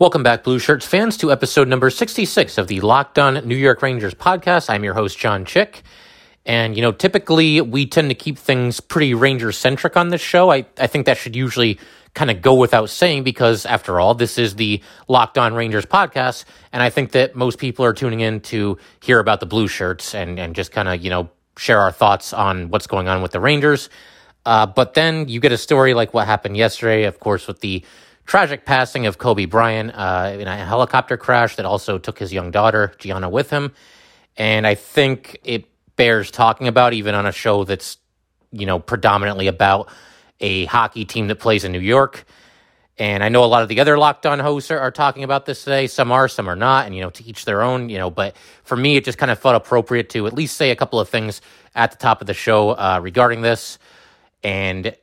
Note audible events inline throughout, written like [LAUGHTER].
Welcome back, Blue Shirts fans, to episode number 66 of the Locked On New York Rangers podcast. I'm your host, John Chick. And, you know, typically we tend to keep things pretty Ranger centric on this show. I, I think that should usually kind of go without saying because, after all, this is the Locked On Rangers podcast. And I think that most people are tuning in to hear about the Blue Shirts and, and just kind of, you know, share our thoughts on what's going on with the Rangers. Uh, but then you get a story like what happened yesterday, of course, with the tragic passing of Kobe Bryant uh, in a helicopter crash that also took his young daughter, Gianna, with him. And I think it bears talking about, even on a show that's, you know, predominantly about a hockey team that plays in New York. And I know a lot of the other locked on hosts are, are, talking about this today. Some are, some are not, and you know, to each their own, you know. But for me, it just kind of felt appropriate to at least say a couple of things at the top of the show uh, regarding this. And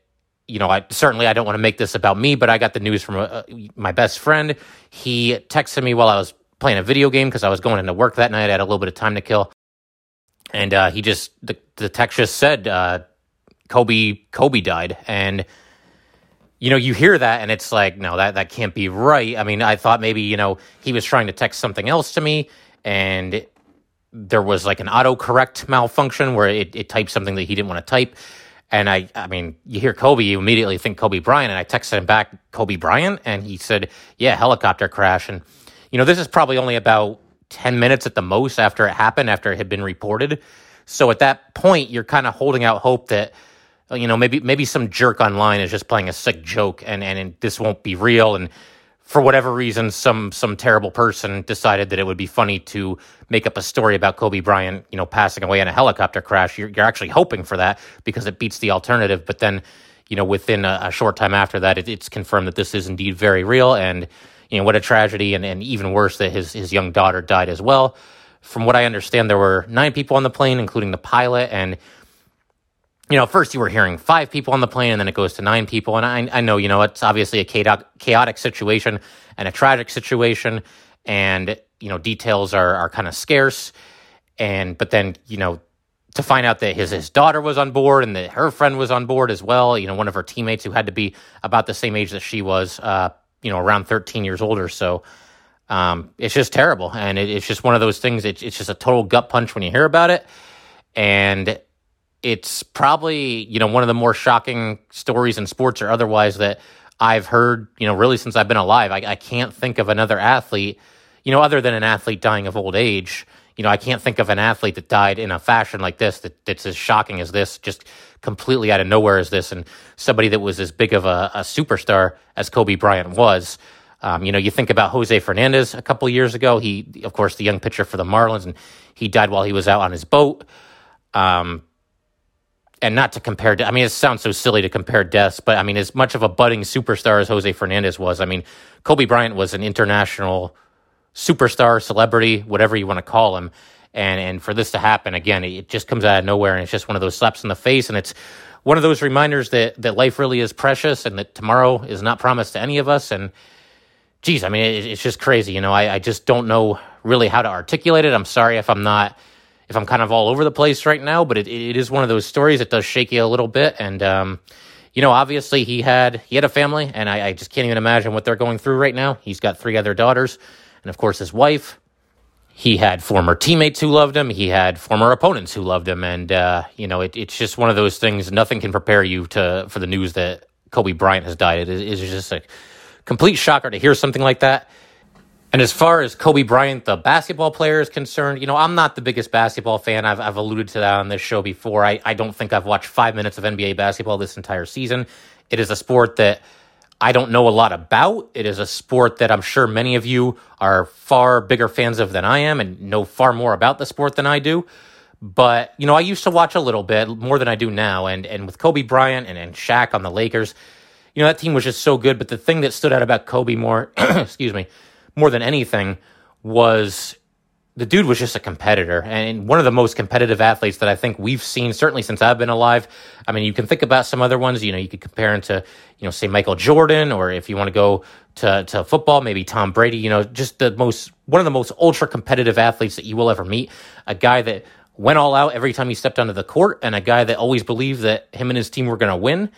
you know, I certainly I don't want to make this about me, but I got the news from a, uh, my best friend. He texted me while I was playing a video game because I was going into work that night. I had a little bit of time to kill, and uh, he just the, the text just said uh, Kobe Kobe died, and you know you hear that and it's like no that that can't be right. I mean I thought maybe you know he was trying to text something else to me and there was like an autocorrect malfunction where it, it typed something that he didn't want to type and I, I mean, you hear Kobe, you immediately think Kobe Bryant. And I texted him back, Kobe Bryant, and he said, "Yeah, helicopter crash." And you know, this is probably only about ten minutes at the most after it happened, after it had been reported. So at that point, you're kind of holding out hope that you know maybe maybe some jerk online is just playing a sick joke, and and this won't be real, and for whatever reason, some some terrible person decided that it would be funny to make up a story about Kobe Bryant, you know, passing away in a helicopter crash. You're, you're actually hoping for that because it beats the alternative. But then, you know, within a, a short time after that, it, it's confirmed that this is indeed very real, and you know, what a tragedy, and, and even worse that his his young daughter died as well. From what I understand, there were nine people on the plane, including the pilot, and you know, first you were hearing five people on the plane and then it goes to nine people. And I, I know, you know, it's obviously a chaotic, chaotic situation and a tragic situation. And, you know, details are, are kind of scarce. And, but then, you know, to find out that his, his daughter was on board and that her friend was on board as well, you know, one of her teammates who had to be about the same age that she was, uh, you know, around 13 years older. So, um, it's just terrible. And it, it's just one of those things. It, it's just a total gut punch when you hear about it. And, it's probably you know one of the more shocking stories in sports or otherwise that I've heard you know really since I've been alive. I, I can't think of another athlete you know other than an athlete dying of old age. You know I can't think of an athlete that died in a fashion like this that, that's as shocking as this, just completely out of nowhere as this, and somebody that was as big of a, a superstar as Kobe Bryant was. Um, you know, you think about Jose Fernandez a couple years ago. He, of course, the young pitcher for the Marlins, and he died while he was out on his boat. Um, and not to compare, I mean, it sounds so silly to compare deaths, but I mean, as much of a budding superstar as Jose Fernandez was, I mean, Kobe Bryant was an international superstar, celebrity, whatever you want to call him. And, and for this to happen again, it just comes out of nowhere and it's just one of those slaps in the face. And it's one of those reminders that, that life really is precious and that tomorrow is not promised to any of us. And geez, I mean, it, it's just crazy. You know, I, I just don't know really how to articulate it. I'm sorry if I'm not if I'm kind of all over the place right now, but it, it is one of those stories that does shake you a little bit. And, um, you know, obviously he had he had a family, and I, I, just can't even imagine what they're going through right now. He's got three other daughters, and of course his wife. He had former teammates who loved him. He had former opponents who loved him, and uh, you know, it, it's just one of those things. Nothing can prepare you to for the news that Kobe Bryant has died. It is just a complete shocker to hear something like that. And as far as Kobe Bryant, the basketball player, is concerned, you know, I'm not the biggest basketball fan. I've, I've alluded to that on this show before. I, I don't think I've watched five minutes of NBA basketball this entire season. It is a sport that I don't know a lot about. It is a sport that I'm sure many of you are far bigger fans of than I am and know far more about the sport than I do. But, you know, I used to watch a little bit more than I do now. And, and with Kobe Bryant and, and Shaq on the Lakers, you know, that team was just so good. But the thing that stood out about Kobe more, [CLEARS THROAT] excuse me, more than anything was the dude was just a competitor and one of the most competitive athletes that I think we've seen, certainly since I've been alive. I mean, you can think about some other ones, you know, you could compare him to, you know, say Michael Jordan, or if you want to go to, to football, maybe Tom Brady, you know, just the most, one of the most ultra competitive athletes that you will ever meet. A guy that went all out every time he stepped onto the court and a guy that always believed that him and his team were going to win.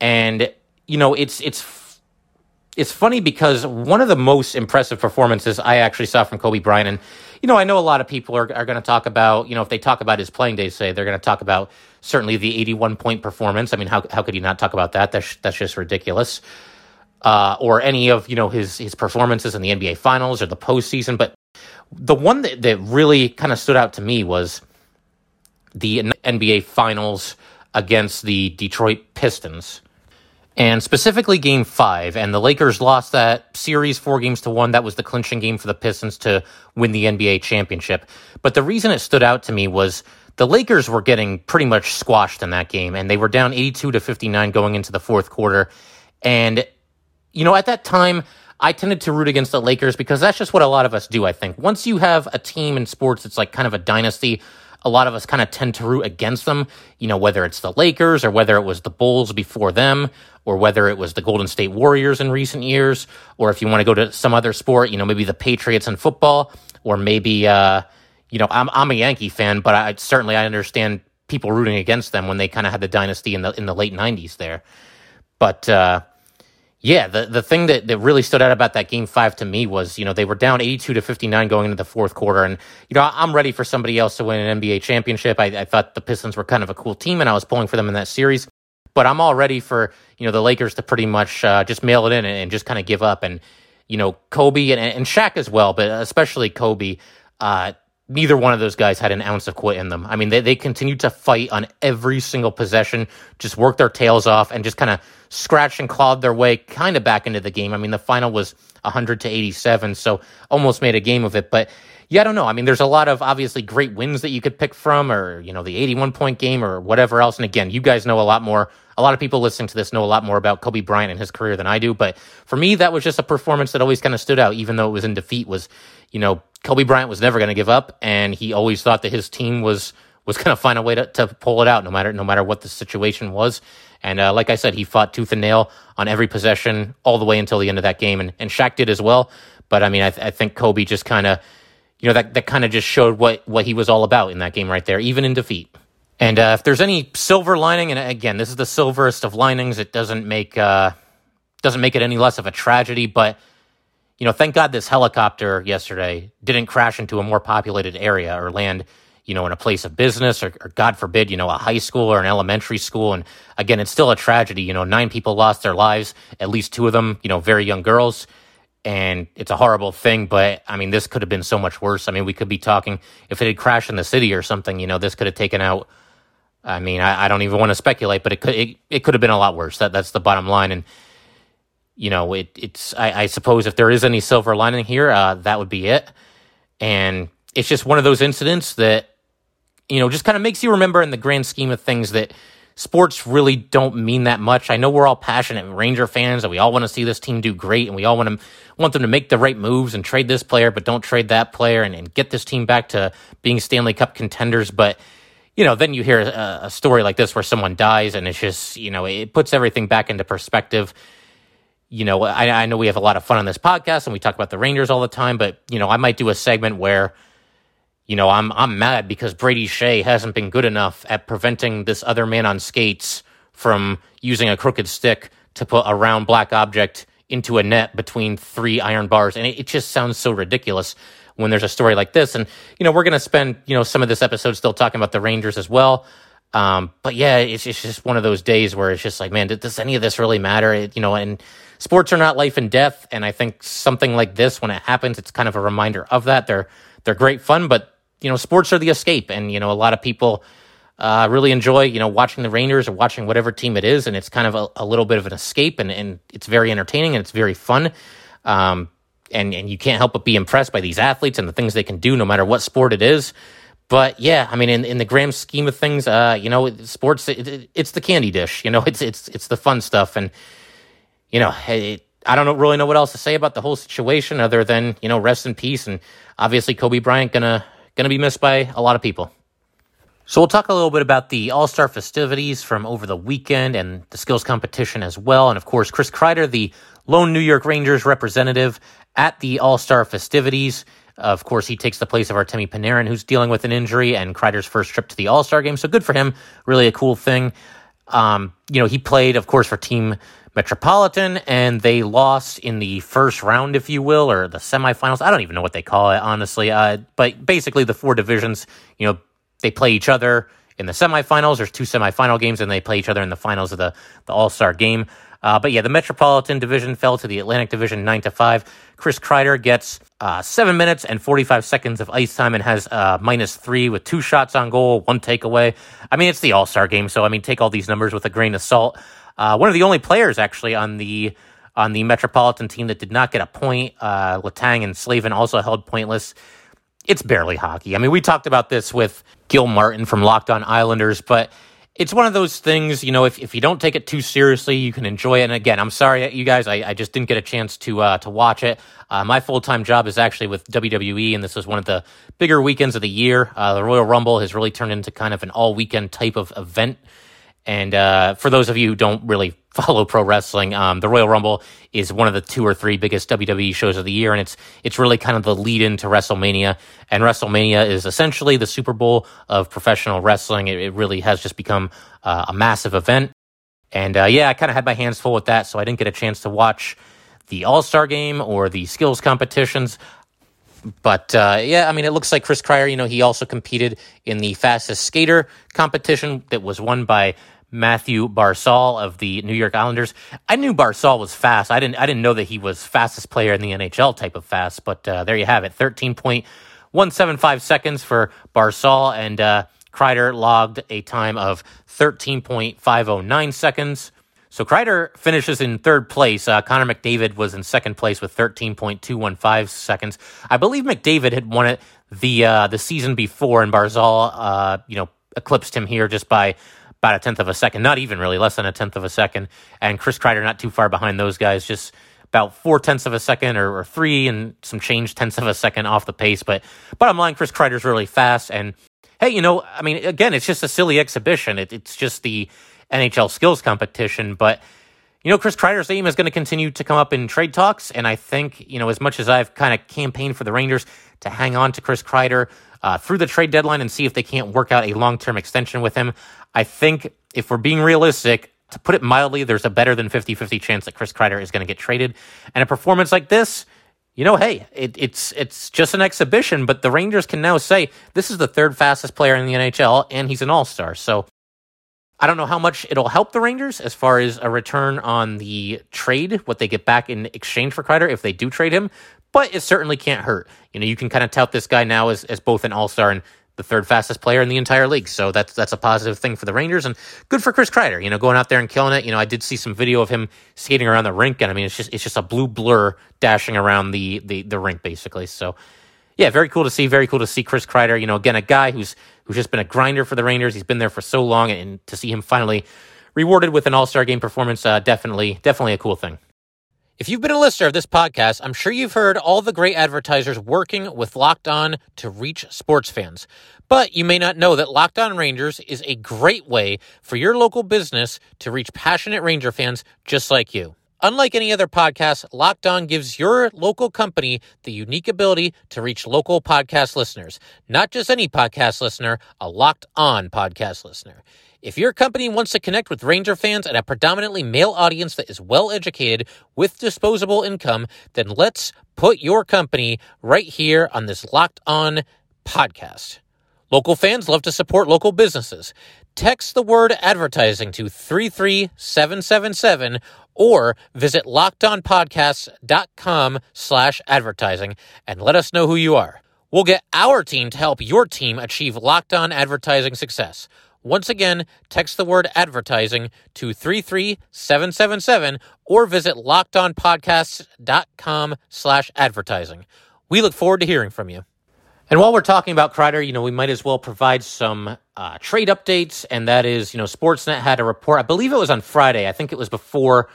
And, you know, it's, it's, it's funny because one of the most impressive performances I actually saw from Kobe Bryant, and you know, I know a lot of people are, are going to talk about, you know, if they talk about his playing days, say they're going to talk about certainly the 81 point performance. I mean, how how could you not talk about that? That's that's just ridiculous. Uh, or any of you know his his performances in the NBA Finals or the postseason, but the one that, that really kind of stood out to me was the NBA Finals against the Detroit Pistons and specifically game five. And the Lakers lost that series four games to one. That was the clinching game for the Pistons to win the NBA championship. But the reason it stood out to me was the Lakers were getting pretty much squashed in that game, and they were down 82 to 59 going into the fourth quarter. And, you know, at that time, I tended to root against the Lakers because that's just what a lot of us do, I think. Once you have a team in sports, it's like kind of a dynasty a lot of us kind of tend to root against them, you know, whether it's the Lakers or whether it was the Bulls before them or whether it was the Golden State Warriors in recent years, or if you want to go to some other sport, you know, maybe the Patriots in football, or maybe, uh, you know, I'm, I'm a Yankee fan, but I certainly I understand people rooting against them when they kind of had the dynasty in the in the late '90s there. But uh, yeah, the, the thing that, that really stood out about that game five to me was, you know, they were down 82 to 59 going into the fourth quarter. And, you know, I'm ready for somebody else to win an NBA championship. I, I thought the Pistons were kind of a cool team and I was pulling for them in that series. But I'm all ready for, you know, the Lakers to pretty much uh, just mail it in and, and just kind of give up. And, you know, Kobe and, and Shaq as well, but especially Kobe, uh, neither one of those guys had an ounce of quit in them. I mean, they, they continued to fight on every single possession, just work their tails off and just kind of scratched and clawed their way kind of back into the game. I mean, the final was 100 to 87, so almost made a game of it. But yeah, I don't know. I mean, there's a lot of obviously great wins that you could pick from, or, you know, the 81 point game or whatever else. And again, you guys know a lot more. A lot of people listening to this know a lot more about Kobe Bryant and his career than I do. But for me, that was just a performance that always kind of stood out, even though it was in defeat, was, you know, Kobe Bryant was never going to give up. And he always thought that his team was, was going to find a way to, to pull it out no matter, no matter what the situation was. And uh, like I said, he fought tooth and nail on every possession all the way until the end of that game, and, and Shaq did as well. But I mean, I, th- I think Kobe just kind of, you know, that, that kind of just showed what, what he was all about in that game right there, even in defeat. And uh, if there's any silver lining, and again, this is the silverest of linings, it doesn't make uh, doesn't make it any less of a tragedy. But you know, thank God this helicopter yesterday didn't crash into a more populated area or land you know, in a place of business or, or, God forbid, you know, a high school or an elementary school. And again, it's still a tragedy. You know, nine people lost their lives, at least two of them, you know, very young girls. And it's a horrible thing, but I mean, this could have been so much worse. I mean, we could be talking if it had crashed in the city or something, you know, this could have taken out. I mean, I, I don't even want to speculate, but it could it, it could have been a lot worse. That that's the bottom line. And you know, it it's I, I suppose if there is any silver lining here, uh, that would be it. And it's just one of those incidents that you know, just kind of makes you remember in the grand scheme of things that sports really don't mean that much. I know we're all passionate Ranger fans and we all want to see this team do great and we all want to want them to make the right moves and trade this player, but don't trade that player and, and get this team back to being Stanley Cup contenders. But you know, then you hear a, a story like this where someone dies and it's just, you know, it puts everything back into perspective. You know, I, I know we have a lot of fun on this podcast and we talk about the Rangers all the time, but you know, I might do a segment where you know, I'm I'm mad because Brady Skjei hasn't been good enough at preventing this other man on skates from using a crooked stick to put a round black object into a net between three iron bars, and it, it just sounds so ridiculous when there's a story like this. And you know, we're gonna spend you know some of this episode still talking about the Rangers as well. Um, but yeah, it's, it's just one of those days where it's just like, man, does any of this really matter? It, you know, and sports are not life and death. And I think something like this, when it happens, it's kind of a reminder of that. They're they're great fun, but you know, sports are the escape, and you know, a lot of people uh, really enjoy you know watching the Rangers or watching whatever team it is, and it's kind of a, a little bit of an escape, and, and it's very entertaining and it's very fun. Um, and and you can't help but be impressed by these athletes and the things they can do, no matter what sport it is. But yeah, I mean, in, in the grand scheme of things, uh, you know, sports it, it, it's the candy dish. You know, [LAUGHS] it's it's it's the fun stuff, and you know, it, I don't really know what else to say about the whole situation other than you know, rest in peace, and obviously Kobe Bryant gonna Going to be missed by a lot of people. So we'll talk a little bit about the All Star festivities from over the weekend and the skills competition as well. And of course, Chris Kreider, the lone New York Rangers representative at the All Star festivities. Of course, he takes the place of Artemi Panarin, who's dealing with an injury, and Kreider's first trip to the All Star game. So good for him. Really a cool thing. Um, you know, he played, of course, for Team Metropolitan, and they lost in the first round, if you will, or the semifinals. I don't even know what they call it, honestly. Uh, but basically, the four divisions, you know, they play each other in the semifinals. There's two semifinal games, and they play each other in the finals of the, the All Star game. Uh, but yeah, the Metropolitan Division fell to the Atlantic Division nine to five. Chris Kreider gets uh, seven minutes and forty five seconds of ice time and has uh, minus three with two shots on goal, one takeaway. I mean, it's the All Star game, so I mean, take all these numbers with a grain of salt. Uh, one of the only players actually on the on the Metropolitan team that did not get a point. Uh, Letang and Slavin also held pointless. It's barely hockey. I mean, we talked about this with Gil Martin from Locked On Islanders, but it's one of those things, you know, if, if you don't take it too seriously, you can enjoy it. And again, I'm sorry, you guys, I, I just didn't get a chance to uh, to watch it. Uh, my full time job is actually with WWE, and this is one of the bigger weekends of the year. Uh, the Royal Rumble has really turned into kind of an all weekend type of event. And uh, for those of you who don't really [LAUGHS] follow pro wrestling, um, the Royal Rumble is one of the two or three biggest WWE shows of the year, and it's it's really kind of the lead into WrestleMania. And WrestleMania is essentially the Super Bowl of professional wrestling. It, it really has just become uh, a massive event. And uh, yeah, I kind of had my hands full with that, so I didn't get a chance to watch the All Star game or the skills competitions. But uh, yeah, I mean, it looks like Chris Kreider, you know, he also competed in the fastest skater competition that was won by Mathew Barzal of the New York Islanders. I knew Barzal was fast. I didn't. I didn't know that he was fastest player in the NHL type of fast. But uh, there you have it. Thirteen point one seven five seconds for Barzal, and uh, Kreider logged a time of thirteen point five oh nine seconds. So Kreider finishes in third place. Uh, Connor McDavid was in second place with thirteen point two one five seconds. I believe McDavid had won it the uh, the season before, and Barzal, uh, you know, eclipsed him here just by about a tenth of a second, not even really, less than a tenth of a second. And Chris Kreider not too far behind those guys, just about four tenths of a second or, or three and some change tenths of a second off the pace. But bottom line, Chris Kreider's really fast. And hey, you know, I mean, again, it's just a silly exhibition. It, it's just the NHL skills competition. But, you know, Chris Kreider's name is going to continue to come up in trade talks. And I think, you know, as much as I've kind of campaigned for the Rangers to hang on to Chris Kreider uh, through the trade deadline and see if they can't work out a long term extension with him, I think if we're being realistic, to put it mildly, there's a better than 50 50 chance that Chris Kreider is going to get traded. And a performance like this, you know, hey, it, it's it's just an exhibition, but the Rangers can now say this is the third fastest player in the NHL, and he's an All Star. So I don't know how much it'll help the Rangers as far as a return on the trade, what they get back in exchange for Kreider if they do trade him, but it certainly can't hurt. You know, you can kind of tout this guy now as, as both an All Star and the third fastest player in the entire league. So that's that's a positive thing for the Rangers and good for Chris Kreider. You know, going out there and killing it. You know, I did see some video of him skating around the rink, and I mean, it's just it's just a blue blur dashing around the the the rink basically. So yeah, very cool to see. Very cool to see Chris Kreider. You know, again, a guy who's who's just been a grinder for the Rangers. He's been there for so long, and to see him finally rewarded with an All Star game performance, uh, definitely definitely a cool thing. If you've been a listener of this podcast, I'm sure you've heard all the great advertisers working with Locked On to reach sports fans. But you may not know that Locked On Rangers is a great way for your local business to reach passionate Ranger fans just like you. Unlike any other podcast, Locked On gives your local company the unique ability to reach local podcast listeners. Not just any podcast listener, a Locked On podcast listener. If your company wants to connect with Ranger fans and a predominantly male audience that is well educated with disposable income, then let's put your company right here on this Locked On podcast. Local fans love to support local businesses. Text the word advertising to 33777 or visit lockedonpodcasts.com slash advertising and let us know who you are. We'll get our team to help your team achieve locked on advertising success. Once again, text the word advertising to 33777 or visit lockedonpodcasts.com slash advertising. We look forward to hearing from you. And while we're talking about Kreider, you know, we might as well provide some uh, trade updates. And that is, you know, Sportsnet had a report. I believe it was on Friday. I think it was before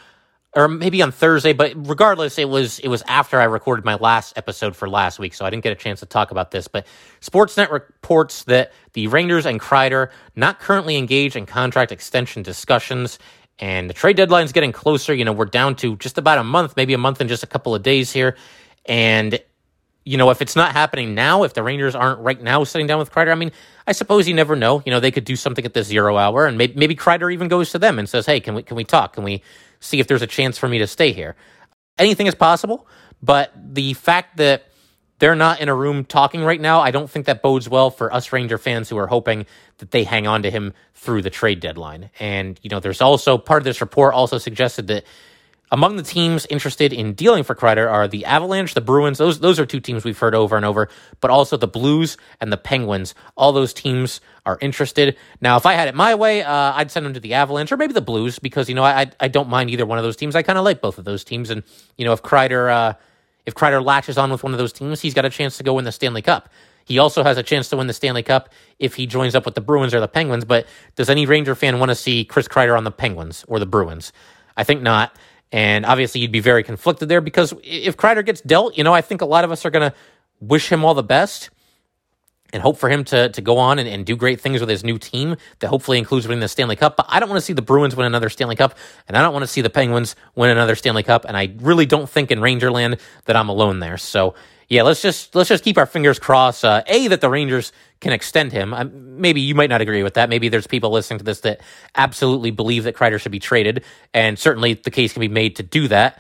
or maybe on Thursday, but regardless, it was it was after I recorded my last episode for last week, so I didn't get a chance to talk about this. But Sportsnet reports that the Rangers and Kreider not currently engaged in contract extension discussions, and the trade deadline is getting closer. You know, we're down to just about a month, maybe a month and just a couple of days here, and you know, if it's not happening now, if the Rangers aren't right now sitting down with Kreider, I mean, I suppose you never know. You know, they could do something at the zero hour, and maybe, maybe Kreider even goes to them and says, "Hey, can we can we talk? Can we see if there's a chance for me to stay here?" Anything is possible, but the fact that they're not in a room talking right now, I don't think that bodes well for us Ranger fans who are hoping that they hang on to him through the trade deadline. And you know, there's also part of this report also suggested that among the teams interested in dealing for Kreider are the Avalanche, the Bruins. Those those are two teams we've heard over and over, but also the Blues and the Penguins. All those teams are interested. Now, if I had it my way, uh, I'd send them to the Avalanche or maybe the Blues because you know I I don't mind either one of those teams. I kind of like both of those teams, and you know if Kreider uh, if Kreider latches on with one of those teams, he's got a chance to go win the Stanley Cup. He also has a chance to win the Stanley Cup if he joins up with the Bruins or the Penguins. But does any Ranger fan want to see Chris Kreider on the Penguins or the Bruins? I think not. And obviously, you'd be very conflicted there because if Kreider gets dealt, you know, I think a lot of us are going to wish him all the best and hope for him to, to go on and, and do great things with his new team that hopefully includes winning the Stanley Cup. But I don't want to see the Bruins win another Stanley Cup, and I don't want to see the Penguins win another Stanley Cup. And I really don't think in Rangerland that I'm alone there. So yeah, let's just let's just keep our fingers crossed. Uh, a that the Rangers can extend him. Uh, maybe you might not agree with that. Maybe there's people listening to this that absolutely believe that Kreider should be traded, and certainly the case can be made to do that.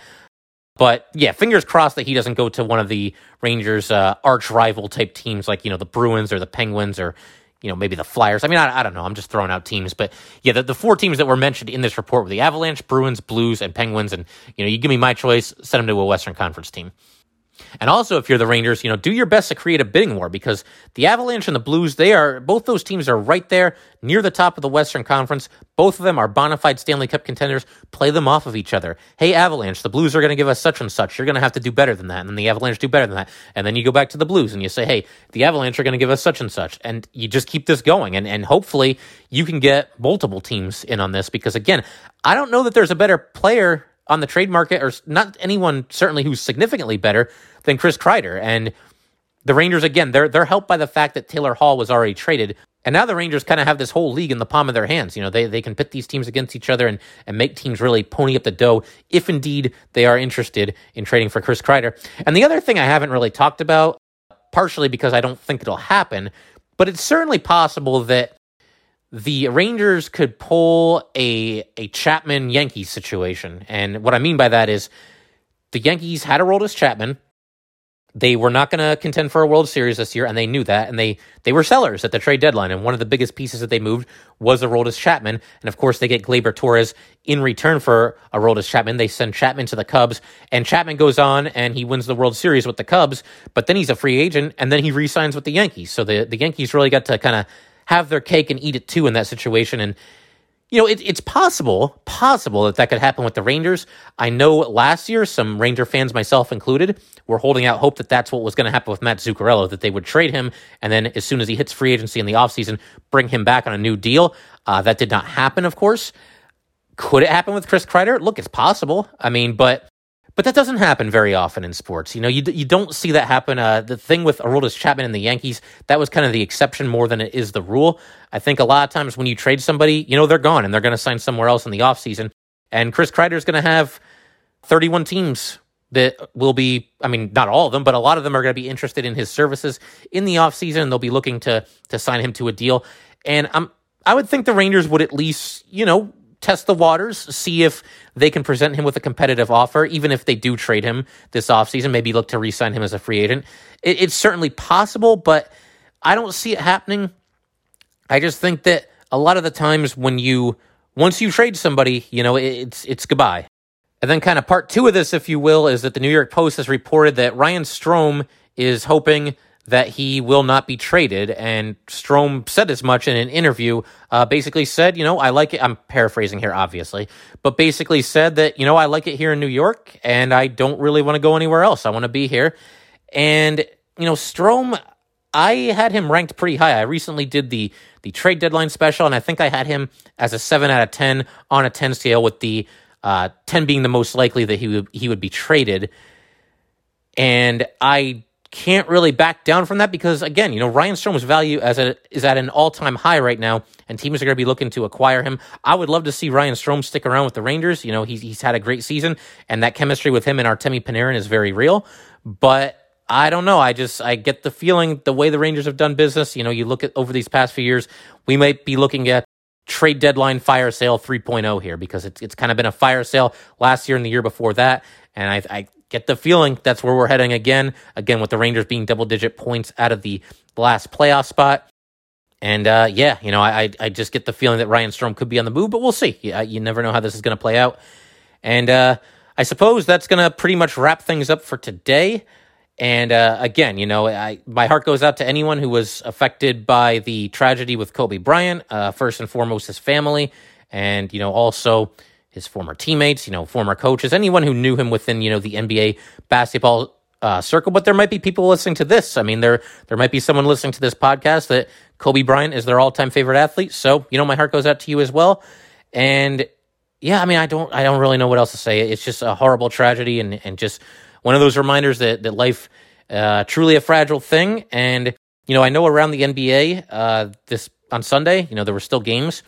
But yeah, fingers crossed that he doesn't go to one of the Rangers' uh, arch rival type teams like you know the Bruins or the Penguins or you know maybe the Flyers. I mean, I, I don't know. I'm just throwing out teams, but yeah, the, the four teams that were mentioned in this report were the Avalanche, Bruins, Blues, and Penguins. And you know, you give me my choice, send him to a Western Conference team. And also, if you're the Rangers, you know, do your best to create a bidding war because the Avalanche and the Blues, they are both those teams are right there near the top of the Western Conference. Both of them are bona fide Stanley Cup contenders. Play them off of each other. Hey, Avalanche, the Blues are going to give us such and such. You're going to have to do better than that. And then the Avalanche do better than that. And then you go back to the Blues and you say, hey, the Avalanche are going to give us such and such. And you just keep this going. And, and hopefully you can get multiple teams in on this because, again, I don't know that there's a better player on the trade market, or not anyone certainly who's significantly better than Chris Kreider. And the Rangers, again, they're they're helped by the fact that Taylor Hall was already traded. And now the Rangers kind of have this whole league in the palm of their hands. You know, they, they can pit these teams against each other and, and make teams really pony up the dough if indeed they are interested in trading for Chris Kreider. And the other thing I haven't really talked about, partially because I don't think it'll happen, but it's certainly possible that the Rangers could pull a a Chapman Yankees situation. And what I mean by that is the Yankees had a Aroldis Chapman. They were not going to contend for a World Series this year, and they knew that. And they they were sellers at the trade deadline. And one of the biggest pieces that they moved was a Aroldis Chapman. And of course, they get Gleyber Torres in return for a Aroldis Chapman. They send Chapman to the Cubs, and Chapman goes on and he wins the World Series with the Cubs. But then he's a free agent, and then he re-signs with the Yankees. So the the Yankees really got to kind of have their cake and eat it too in that situation. And you know, it, it's possible, possible that that could happen with the Rangers. I know last year, some Ranger fans, myself included, were holding out hope that that's what was going to happen with Matt Zuccarello, that they would trade him, and then as soon as he hits free agency in the offseason, bring him back on a new deal. Uh, that did not happen, of course. Could it happen with Chris Kreider? Look, it's possible. I mean, but but that doesn't happen very often in sports. You know, you, you don't see that happen. Uh, the thing with Aroldis Chapman and the Yankees, that was kind of the exception more than it is the rule. I think a lot of times when you trade somebody, you know, they're gone and they're going to sign somewhere else in the offseason. And Chris Kreider is going to have 31 teams that will be, I mean, not all of them, but a lot of them are going to be interested in his services in the offseason. And they'll be looking to to sign him to a deal. And I'm, I would think the Rangers would at least, you know, test the waters, see if they can present him with a competitive offer, even if they do trade him this offseason, maybe look to re sign him as a free agent. It, it's certainly possible, but I don't see it happening. I just think that a lot of the times when you, once you trade somebody, you know, it's, it's goodbye. And then, kind of part two of this, if you will, is that the New York Post has reported that Ryan Strome is hoping that he will not be traded. And Strome said as much in an interview, uh, basically said, you know, I like it. I'm paraphrasing here, obviously, but basically said that, you know, I like it here in New York and I don't really want to go anywhere else. I want to be here. And, you know, Strome, I had him ranked pretty high. I recently did the the trade deadline special, and I think I had him as a seven out of ten on a ten scale, with the uh, ten being the most likely that he would he would be traded. And I can't really back down from that because again, you know, Ryan Strome's value as a, is at an all-time high right now, and teams are going to be looking to acquire him. I would love to see Ryan Strome stick around with the Rangers. You know, he's he's had a great season, and that chemistry with him and Artemi Panarin is very real. But I don't know. I just I get the feeling the way the Rangers have done business. You know, you look at over these past few years, we might be looking at trade deadline fire sale 3.0 here because it's it's kind of been a fire sale last year and the year before that, and I, I get the feeling that's where we're heading again. Again, with the Rangers being double digit points out of the last playoff spot. And uh, yeah, you know, I I just get the feeling that Ryan Strome could be on the move, but we'll see. You, you never know how this is going to play out. And uh, I suppose that's going to pretty much wrap things up for today. And uh, again, you know, I, my heart goes out to anyone who was affected by the tragedy with Kobe Bryant. Uh, first and foremost, his family, and you know, also his former teammates, you know, former coaches, anyone who knew him within you know the NBA basketball uh, circle. But there might be people listening to this. I mean, there there might be someone listening to this podcast that Kobe Bryant is their all time favorite athlete. So you know, my heart goes out to you as well. And yeah, I mean, I don't I don't really know what else to say. It's just a horrible tragedy, and and just one of those reminders that that life uh, truly a fragile thing. And you know, I know around the NBA uh, this on Sunday, you know, there were still games.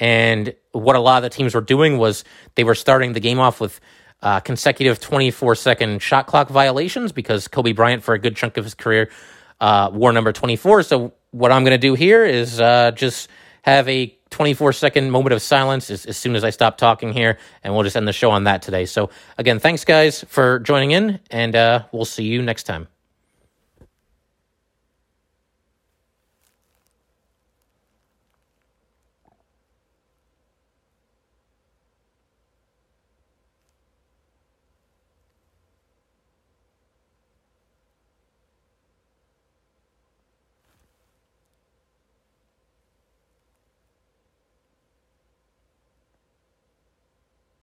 And what a lot of the teams were doing was they were starting the game off with uh, consecutive 24 second shot clock violations because Kobe Bryant, for a good chunk of his career, uh, wore number 24. So, what I'm going to do here is uh, just have a 24 second moment of silence as, as, soon as I stop talking here, and we'll just end the show on that today. So, again, thanks guys for joining in, and uh, we'll see you next time.